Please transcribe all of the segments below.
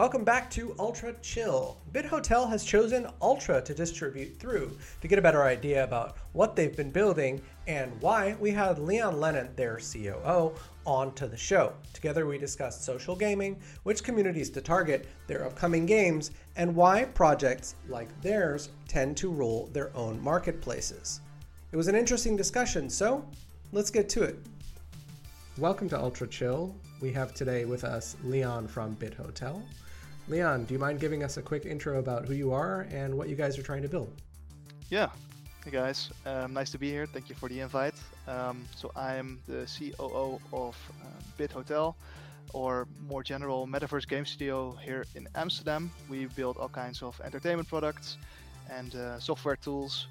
Welcome back to Ultra Chill. BitHotel has chosen Ultra to distribute through. To get a better idea about what they've been building and why, we had Leon Lennon, their COO, on to the show. Together, we discussed social gaming, which communities to target, their upcoming games, and why projects like theirs tend to rule their own marketplaces. It was an interesting discussion, so let's get to it. Welcome to Ultra Chill. We have today with us Leon from BitHotel. Leon, do you mind giving us a quick intro about who you are and what you guys are trying to build? Yeah. Hey guys, um, nice to be here. Thank you for the invite. Um, so I'm the COO of uh, BitHotel, or more general Metaverse Game Studio here in Amsterdam. We build all kinds of entertainment products and uh, software tools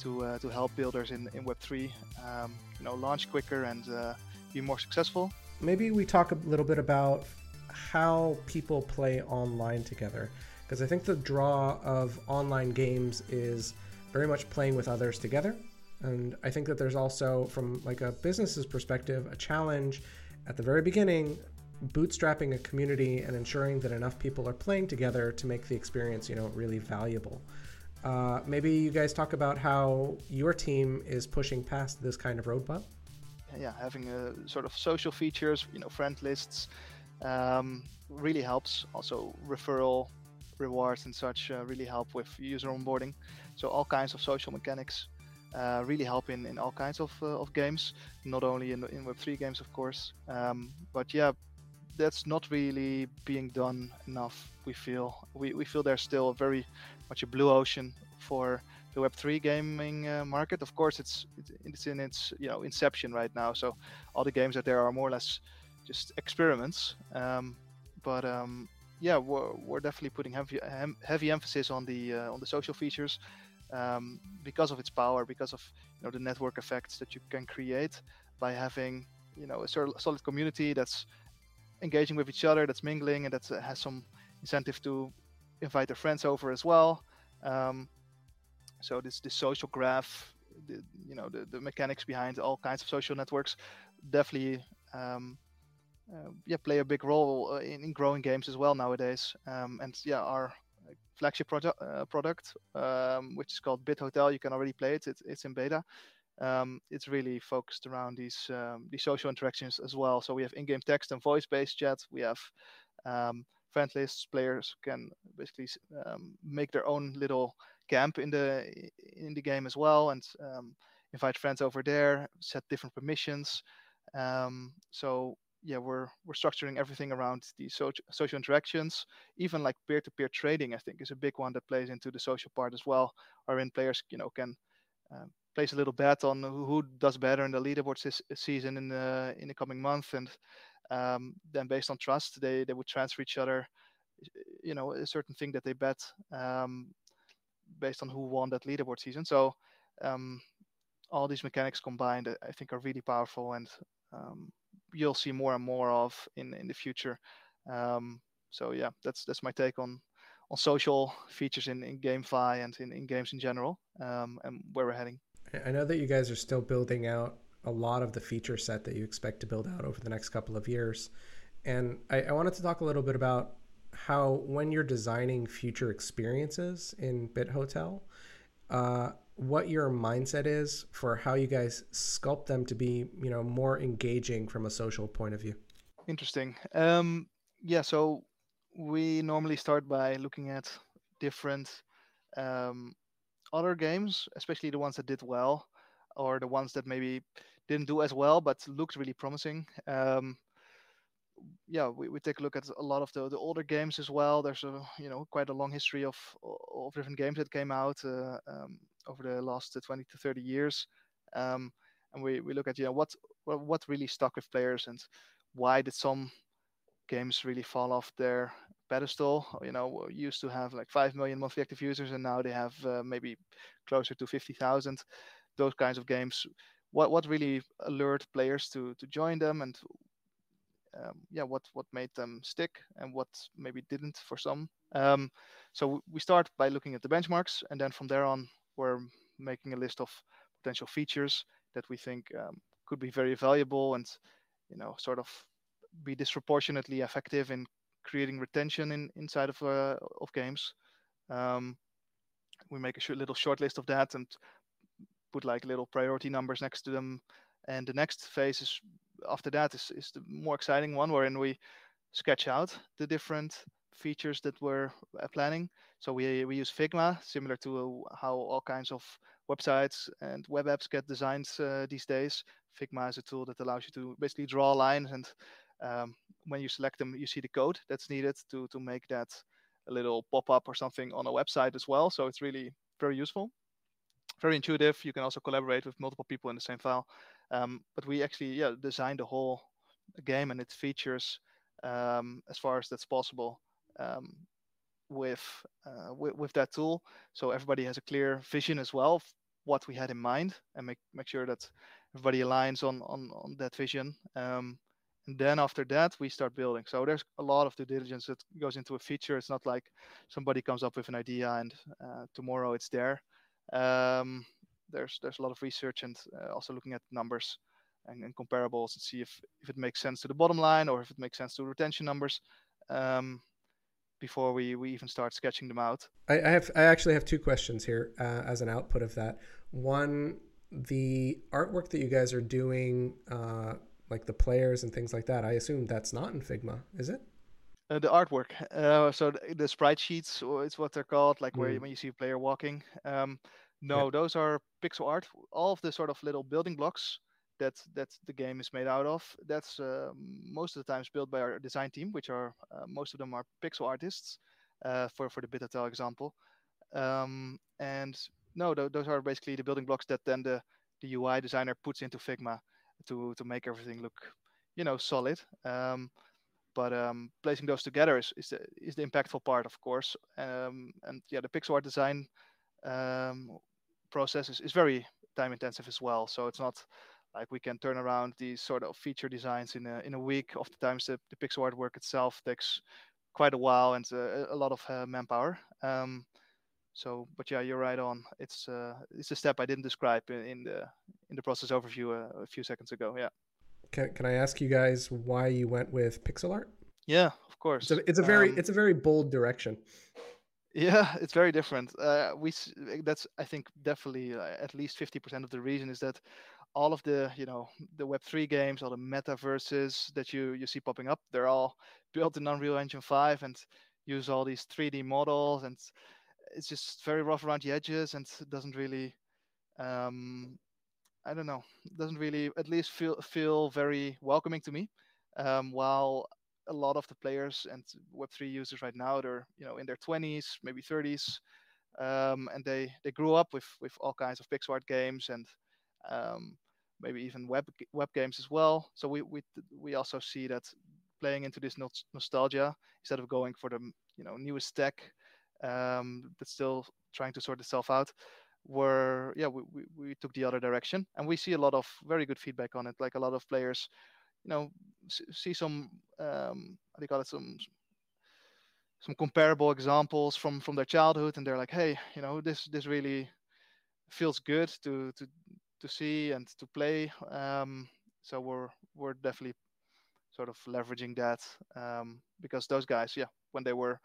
to uh, to help builders in, in Web3, um, you know, launch quicker and uh, be more successful. Maybe we talk a little bit about how people play online together because I think the draw of online games is very much playing with others together. And I think that there's also, from like a business's perspective, a challenge at the very beginning, bootstrapping a community and ensuring that enough people are playing together to make the experience, you know, really valuable. Uh, maybe you guys talk about how your team is pushing past this kind of roadblock. Yeah, having a sort of social features, you know, friend lists, um, really helps. Also, referral rewards and such uh, really help with user onboarding. So all kinds of social mechanics uh, really help in, in all kinds of, uh, of games, not only in, in Web3 games, of course. Um, but yeah, that's not really being done enough. We feel we, we feel there's still very much a blue ocean for the Web3 gaming uh, market. Of course, it's it's in its you know inception right now. So all the games that there are more or less just experiments. Um, but um, yeah, we're, we're definitely putting heavy heavy emphasis on the uh, on the social features um, because of its power, because of you know the network effects that you can create by having you know a solid community that's engaging with each other, that's mingling, and that has some incentive to invite their friends over as well. Um, so this this social graph, the, you know the, the mechanics behind all kinds of social networks, definitely um, yeah play a big role uh, in, in growing games as well nowadays. Um, and yeah, our flagship project uh, product, um, which is called Bit Hotel, you can already play it. It's, it's in beta. Um, it's really focused around these um, these social interactions as well. So we have in-game text and voice-based chat. We have um, friend lists. Players can basically um, make their own little camp in the in the game as well, and invite friends over there. Set different permissions. Um, so yeah, we're we're structuring everything around these social social interactions. Even like peer-to-peer trading, I think, is a big one that plays into the social part as well, wherein players you know can uh, place a little bet on who does better in the leaderboard this season in the in the coming month, and um, then based on trust, they they would transfer each other, you know, a certain thing that they bet um, based on who won that leaderboard season. So um, all these mechanics combined, I think, are really powerful and um, you'll see more and more of in in the future. Um, so yeah, that's that's my take on on social features in, in GameFi and in, in games in general, um, and where we're heading. I know that you guys are still building out a lot of the feature set that you expect to build out over the next couple of years. And I, I wanted to talk a little bit about how when you're designing future experiences in BitHotel, uh, what your mindset is for how you guys sculpt them to be, you know, more engaging from a social point of view. Interesting. Um, yeah, so we normally start by looking at different um, other games, especially the ones that did well, or the ones that maybe didn't do as well but looked really promising. Um, yeah, we, we take a look at a lot of the, the older games as well. There's a you know quite a long history of of different games that came out uh, um, over the last 20 to 30 years, um, and we, we look at you know what what really stuck with players and why did some games really fall off their pedestal. You know, used to have like five million monthly active users, and now they have uh, maybe closer to fifty thousand. Those kinds of games. What what really allured players to to join them, and um, yeah, what what made them stick, and what maybe didn't for some. Um, so we start by looking at the benchmarks, and then from there on, we're making a list of potential features that we think um, could be very valuable and you know sort of be disproportionately effective in creating retention in inside of uh, of games. Um, we make a sh- little short list of that and put like little priority numbers next to them. And the next phase is after that is, is the more exciting one wherein we sketch out the different features that we're uh, planning. So we, we use Figma, similar to uh, how all kinds of websites and web apps get designed uh, these days. Figma is a tool that allows you to basically draw lines, and um, when you select them, you see the code that's needed to to make that a little pop-up or something on a website as well. So it's really very useful, very intuitive. You can also collaborate with multiple people in the same file. Um, but we actually yeah designed the whole game and its features um, as far as that's possible um, with, uh, with, with that tool. So everybody has a clear vision as well of what we had in mind, and make make sure that everybody aligns on on on that vision. Um, and then after that, we start building. So there's a lot of due diligence that goes into a feature. It's not like somebody comes up with an idea and uh, tomorrow it's there. There's there's a lot of research and uh, also looking at numbers and, and, comparables and see if, if it makes sense to the bottom line or if it makes sense to retention numbers um, before we, we even start sketching them out. I, I have I actually have two questions here uh, as an output of that. One, the artwork that you guys are doing, uh, like the players and things like that. I assume that's not in Figma, is it? Uh, the artwork. Uh, so the, the, sprite sheets, it's what they're called, like mm. where when you see a player walking. Um, no, yeah. those are pixel art. All of the sort of little building blocks that that the game is made out of. That's uh, most of the times built by our design team, which are uh, most of them are pixel artists. Uh, for for the bit hotel example, um, and no, th- those are basically the building blocks that then the the UI designer puts into Figma to to make everything look, you know, solid. Um, but um, placing those together is, is the is the impactful part, of course. Um, and yeah, the pixel art design um, process is, is very time intensive as well. So it's not like we can turn around these sort of feature designs in a, in a week. Oftentimes the, the pixel art work itself takes quite a while and uh, a lot of uh, manpower. Um, so but yeah you're right on. It's uh, it's a step i didn't describe in, in the in the process overview a, uh, a few seconds ago. Yeah. Can, can i ask you guys why you went with pixel art? Yeah of course. It's a, it's a very um, it's a very bold direction yeah it's very different. Uh, we that's i think definitely uh, at least 50% of the reason is that all of the you know the web3 games all the metaverses that you you see popping up they're all built in unreal engine 5 and use all these 3d models and it's just very rough around the edges and doesn't really um i don't know doesn't really at least feel feel very welcoming to me um while a lot of the players and web3 users right now they're you know in their 20s maybe 30s um, and they they grew up with with all kinds of pixel art games and um, maybe even web web games as well. So we we we also see that playing into this nostalgia instead of going for the you know newest tech um, but still trying to sort itself out were yeah we, we, we, took the other direction and we see a lot of very good feedback on it like a lot of players you know see some um how do you call it some some comparable examples from from their childhood and they're like hey you know this this really feels good to to to see and to play. Um, so we're we're definitely sort of leveraging that um, because those guys, yeah, when they were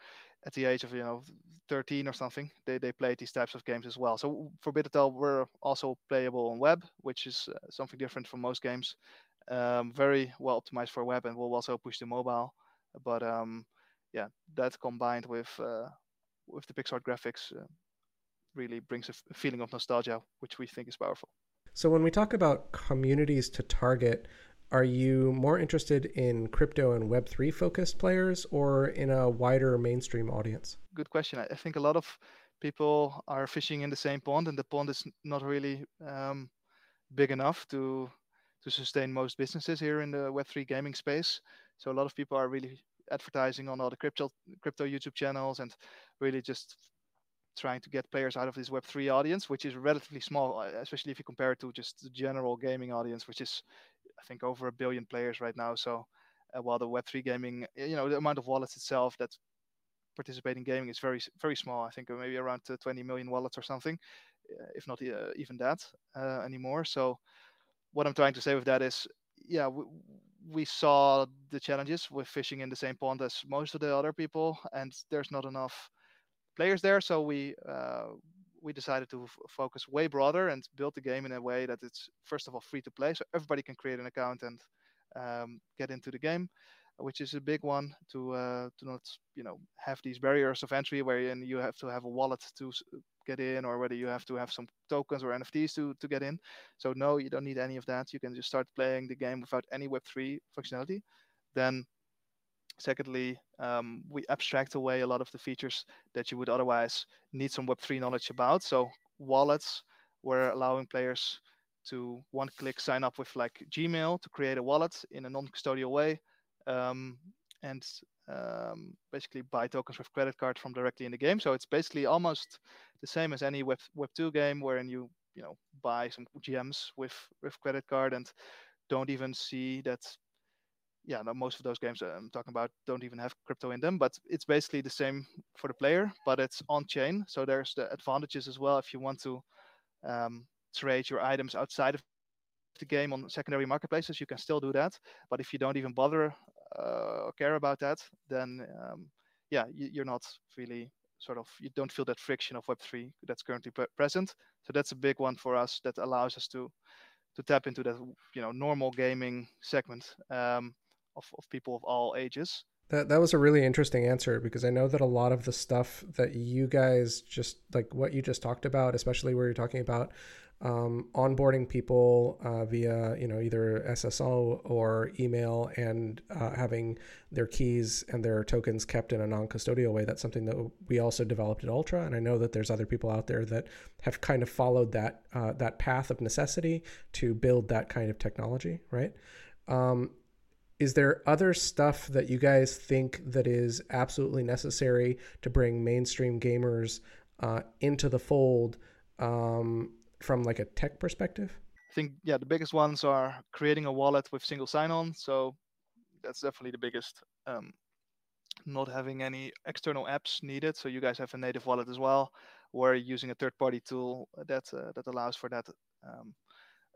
at the age of you know 13 or something, they they played these types of games as well. So for BitHotel, we're also playable on web, which is uh, something different from most games. Um, very well optimized for web, and we'll also push to mobile. But um, yeah, that combined with uh, with the pixel graphics uh, really brings a feeling of nostalgia, which we think is powerful. So when we talk about communities to target, are you more interested in crypto and Web3 focused players or in a wider mainstream audience? Good question. I think a lot of people are fishing in the same pond, and the pond is not really um, big enough to to sustain most businesses here in the Web3 gaming space. So a lot of people are really advertising on all the crypto crypto YouTube channels and really just trying to get players out of this Web3 audience, which is relatively small, uh, especially if you compare it to just the general gaming audience, which is, I think, over a billion players right now. So, uh, while the Web3 gaming, you know, the amount of wallets itself that participate in gaming is very, very small. I think maybe around uh, 20 million wallets or something, uh, if not even that uh, anymore. So, what I'm trying to say with that is, yeah, we, we saw the challenges with fishing in the same pond as most of the other people, and there's not enough players there. So we uh, we decided to f- focus way broader and build the game in a way that it's first of all free to play, so everybody can create an account and um, get into the game, which is a big one to uh, to not you know have these barriers of entry where you have to have a wallet to get in, or whether you have to have some tokens or NFTs to to get in. So no, you don't need any of that. You can just start playing the game without any Web3 functionality. Then Secondly, um, we abstract away a lot of the features that you would otherwise need some Web3 knowledge about. So wallets, we're allowing players to one click sign up with like Gmail to create a wallet in a non-custodial way. Um, and um, basically buy tokens with credit card from directly in the game. So it's basically almost the same as any Web Web two game, wherein you you know buy some gems with with credit card and don't even see that yeah, no, most of those games I'm talking about don't even have crypto in them, but it's basically the same for the player, but it's on chain. So there's the advantages as well if you want to um, trade your items outside of the game on secondary marketplaces, you can still do that. But if you don't even bother uh, care about that, then um, yeah, you, are not really sort of you don't feel that friction of Web3 that's currently pre- present. So that's a big one for us that allows us to to tap into that you know normal gaming segment. Um, of, of people of all ages. That that was a really interesting answer because I know that a lot of the stuff that you guys just like what you just talked about, especially where you're talking about um, onboarding people uh, via you know either SSO or email and uh, having their keys and their tokens kept in a non-custodial way. That's something that we also developed at Ultra, and I know that there's other people out there that have kind of followed that uh, that path of necessity to build that kind of technology, right? Um, is there other stuff that you guys think that is absolutely necessary to bring mainstream gamers uh, into the fold um, from like a tech perspective? I think yeah, the biggest ones are creating a wallet with single sign-on. So that's definitely the biggest. Um, not having any external apps needed, so you guys have a native wallet as well. We're using a third-party tool that uh, that allows for that. Um,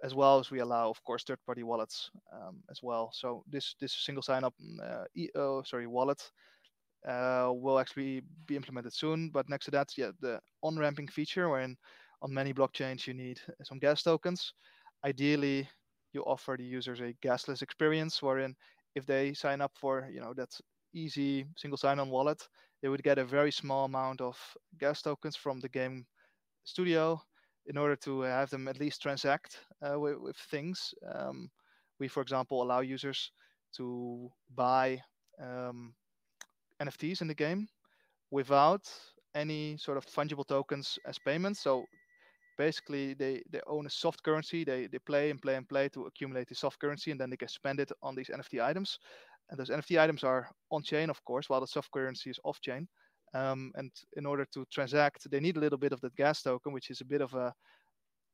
as well as we allow, of course, third-party wallets um, as well. So this this single sign-up, uh, e- oh, sorry, wallet uh, will actually be implemented soon. But next to that, yeah, the on-ramping feature, wherein on many blockchains you need some gas tokens. Ideally, you offer the users a gasless experience, wherein if they sign up for you know that easy single sign-on wallet, they would get a very small amount of gas tokens from the game studio in order to have them at least transact uh, with, with, things. Um, we, for example, allow users to buy um, NFTs in the game without any sort of fungible tokens as payments. So basically, they, they own a soft currency. They, they play and play and play to accumulate the soft currency, and then they can spend it on these NFT items. And those NFT items are on chain, of course, while the soft currency is off chain. Um, and in order to transact, they need a little bit of that gas token, which is a bit of a,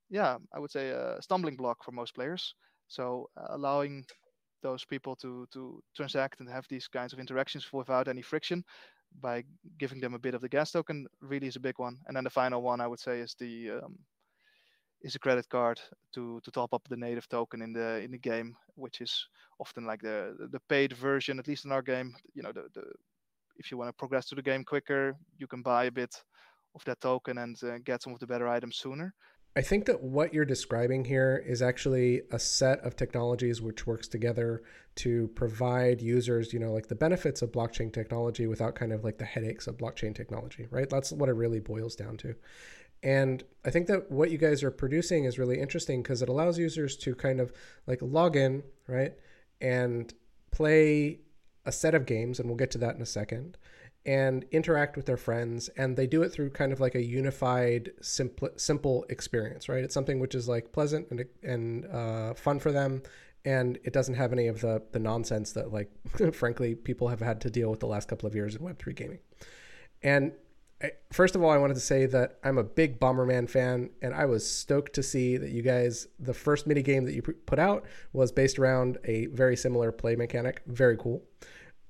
yeah, I would say a stumbling block for most players. So uh, allowing those people to to transact and have these kinds of interactions without any friction by giving them a bit of the gas token really is a big one. And then the final one I would say is the um, is a credit card to to top up the native token in the in the game, which is often like the the paid version, at least in our game. You know, the the if you want to progress to the game quicker, you can buy a bit of that token and uh, get some of the better items sooner. I think that what you're describing here is actually a set of technologies which works together to provide users, you know, like the benefits of blockchain technology without kind of like the headaches of blockchain technology, right? That's what it really boils down to. And I think that what you guys are producing is really interesting because it allows users to kind of like log in, right? And play a set of games, and we'll get to that in a second, and interact with their friends. And they do it through kind of like a unified, simple, simple experience, right? It's something which is like pleasant and, and uh, fun for them. And it doesn't have any of the, the nonsense that, like, frankly, people have had to deal with the last couple of years in Web3 gaming. And first of all, I wanted to say that I'm a big Bomberman fan, and I was stoked to see that you guys, the first mini game that you put out was based around a very similar play mechanic. Very cool.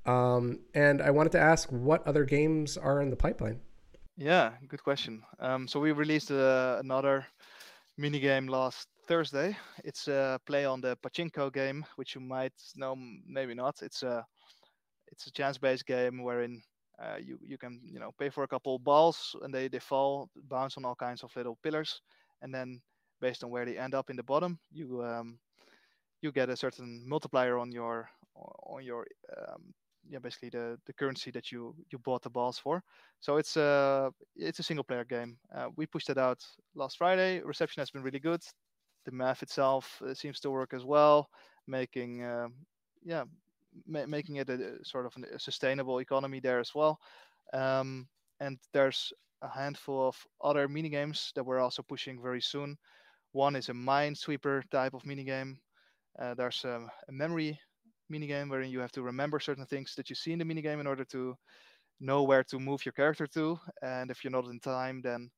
Um, and I wanted to ask what other games are in the pipeline. Yeah, good question. Um, so we released uh, another mini game last Thursday. It's a play on the pachinko game, which you might know, maybe not. It's a it's a chance-based game wherein uh, you you can you know pay for a couple balls and they they fall bounce on all kinds of little pillars, and then based on where they end up in the bottom, you um, you get a certain multiplier on your on your um, yeah basically the the currency that you you bought the balls for. So it's a it's a single player game. Uh, we pushed it out last Friday. Reception has been really good. The math itself uh, seems to work as well, making um, yeah ma- making it a, a, sort of a sustainable economy there as well. Um, and there's a handful of other mini games that we're also pushing very soon. One is a minesweeper type of mini game. Uh, there's a, a memory minigame wherein you have to remember certain things that you see in the minigame in order to know where to move your character to. And if you're not in time, then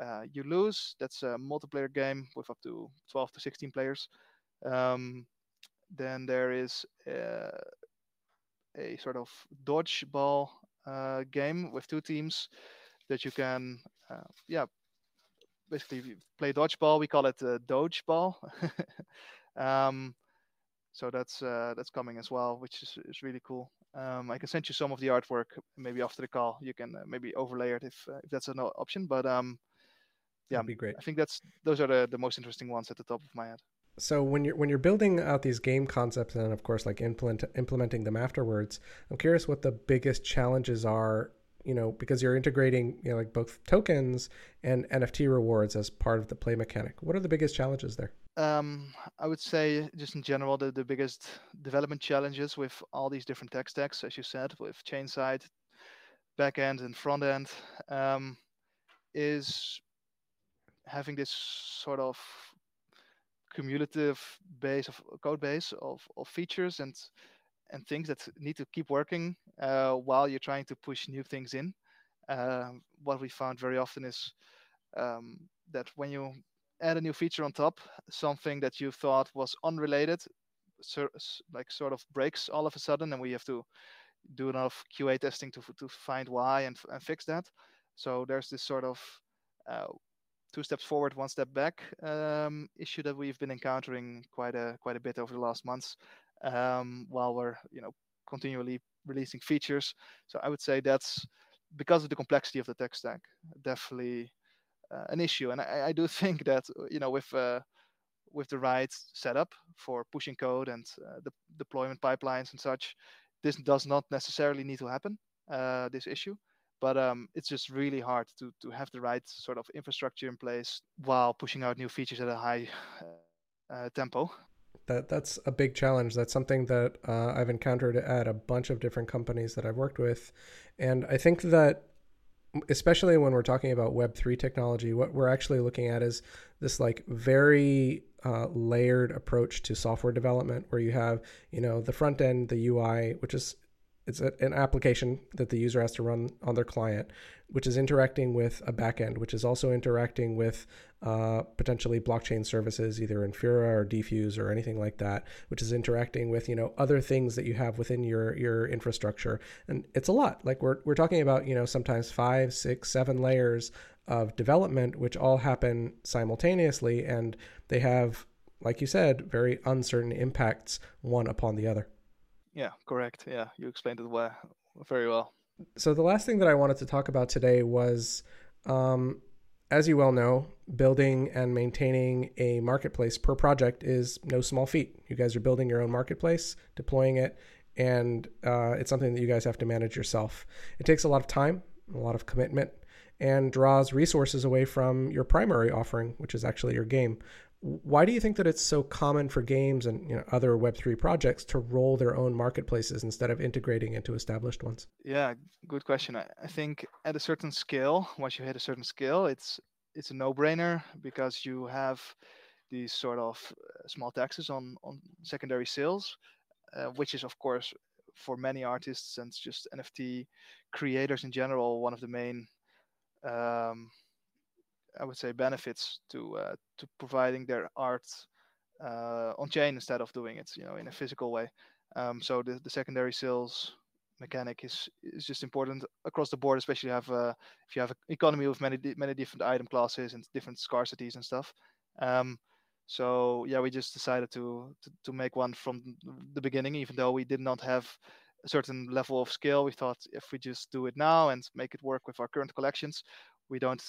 uh, you lose. That's a multiplayer game with up to 12 to 16 players. Um, then there is uh, a sort of dodgeball uh, game with two teams that you can, uh, yeah, basically play dodgeball. We call it uh, dodgeball. um, so that's uh, that's coming as well, which is, is really cool. Um, I can send you some of the artwork maybe after the call. You can uh, maybe overlay it if uh, if that's an option. But um, yeah, That'd be great. I think that's those are the, the most interesting ones at the top of my head. So when you're when you're building out these game concepts and of course like implement implementing them afterwards, I'm curious what the biggest challenges are. You know, because you're integrating you know like both tokens and NFT rewards as part of the play mechanic. What are the biggest challenges there? um, I would say just in general the, the biggest development challenges with all these different tech stacks, as you said, with chain side, back end and front end, um, is having this sort of cumulative base of code base of, of features and and things that need to keep working uh, while you're trying to push new things in. Uh, what we found very often is um, that when you add a new feature on top, something that you thought was unrelated, so, like sort of breaks all of a sudden, and we have to do enough QA testing to to find why and, and fix that. So there's this sort of uh, two steps forward, one step back um, issue that we've been encountering quite a quite a bit over the last months, um, while we're you know continually releasing features. So I would say that's because of the complexity of the tech stack, definitely uh, an issue. And I, I, do think that uh, you know with uh, with the right setup for pushing code and the deployment pipelines and such, this does not necessarily need to happen. this issue but um, it's just really hard to to have the right sort of infrastructure in place while pushing out new features at a high uh, tempo. That that's a big challenge. That's something that uh, I've encountered at a bunch of different companies that I've worked with, and I think that especially when we're talking about web3 technology what we're actually looking at is this like very uh, layered approach to software development where you have you know the front end the ui which is it's a, an application that the user has to run on their client, which is interacting with a backend, which is also interacting with uh, potentially blockchain services, either Infura or Diffuse or anything like that, which is interacting with you know other things that you have within your your infrastructure, and it's a lot. Like we're we're talking about you know sometimes five, six, seven layers of development, which all happen simultaneously, and they have, like you said, very uncertain impacts one upon the other. Yeah, correct. Yeah, you explained it well, very well. So the last thing that I wanted to talk about today was, um, as you well know, building and maintaining a marketplace per project is no small feat. You guys are building your own marketplace, deploying it, and uh, it's something that you guys have to manage yourself. It takes a lot of time, a lot of commitment, and draws resources away from your primary offering, which is actually your game why do you think that it's so common for games and you know, other Web3 projects to roll their own marketplaces instead of integrating into established ones? Yeah, good question. I, I think at a certain scale, once you hit a certain scale, it's it's a no-brainer because you have these sort of uh, small taxes on on secondary sales, uh, which is of course for many artists and just NFT creators in general one of the main um, I would say benefits to uh, to providing their art uh, on chain instead of doing it, you know, in a physical way. Um, so the, the secondary sales mechanic is is just important across the board, especially have uh, if you have an economy with many many different item classes and different scarcities and stuff. Um, So yeah, we just decided to, to to make one from the beginning, even though we did not have a certain level of skill. We thought if we just do it now and make it work with our current collections, we don't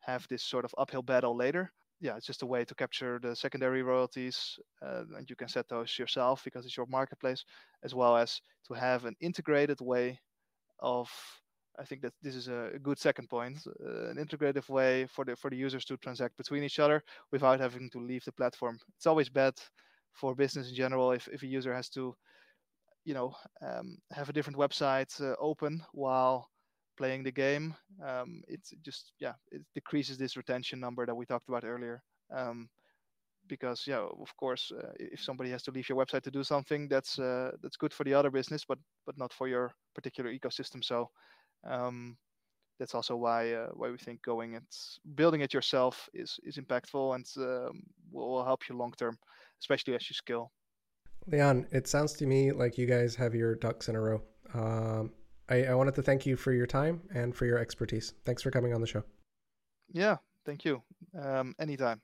have this sort of uphill battle later. Yeah, it's just a way to capture the secondary royalties, uh, and you can set those yourself because it's your marketplace, as well as to have an integrated way of I think that this is a good second point, uh, an integrative way for the for the users to transact between each other without having to leave the platform. It's always bad for business in general if, if a user has to, you know, um, have a different website uh, open while playing the game. Um, it's just yeah, it decreases this retention number that we talked about earlier. Um, because yeah, of course, uh, if somebody has to leave your website to do something, that's uh, that's good for the other business, but but not for your particular ecosystem. So um, that's also why uh, why we think going and building it yourself is is impactful and um, will, will help you long term, especially as you scale. Leon, it sounds to me like you guys have your ducks in a row. Um, I, I wanted to thank you for your time and for your expertise. Thanks for coming on the show. Yeah, thank you. Um, anytime.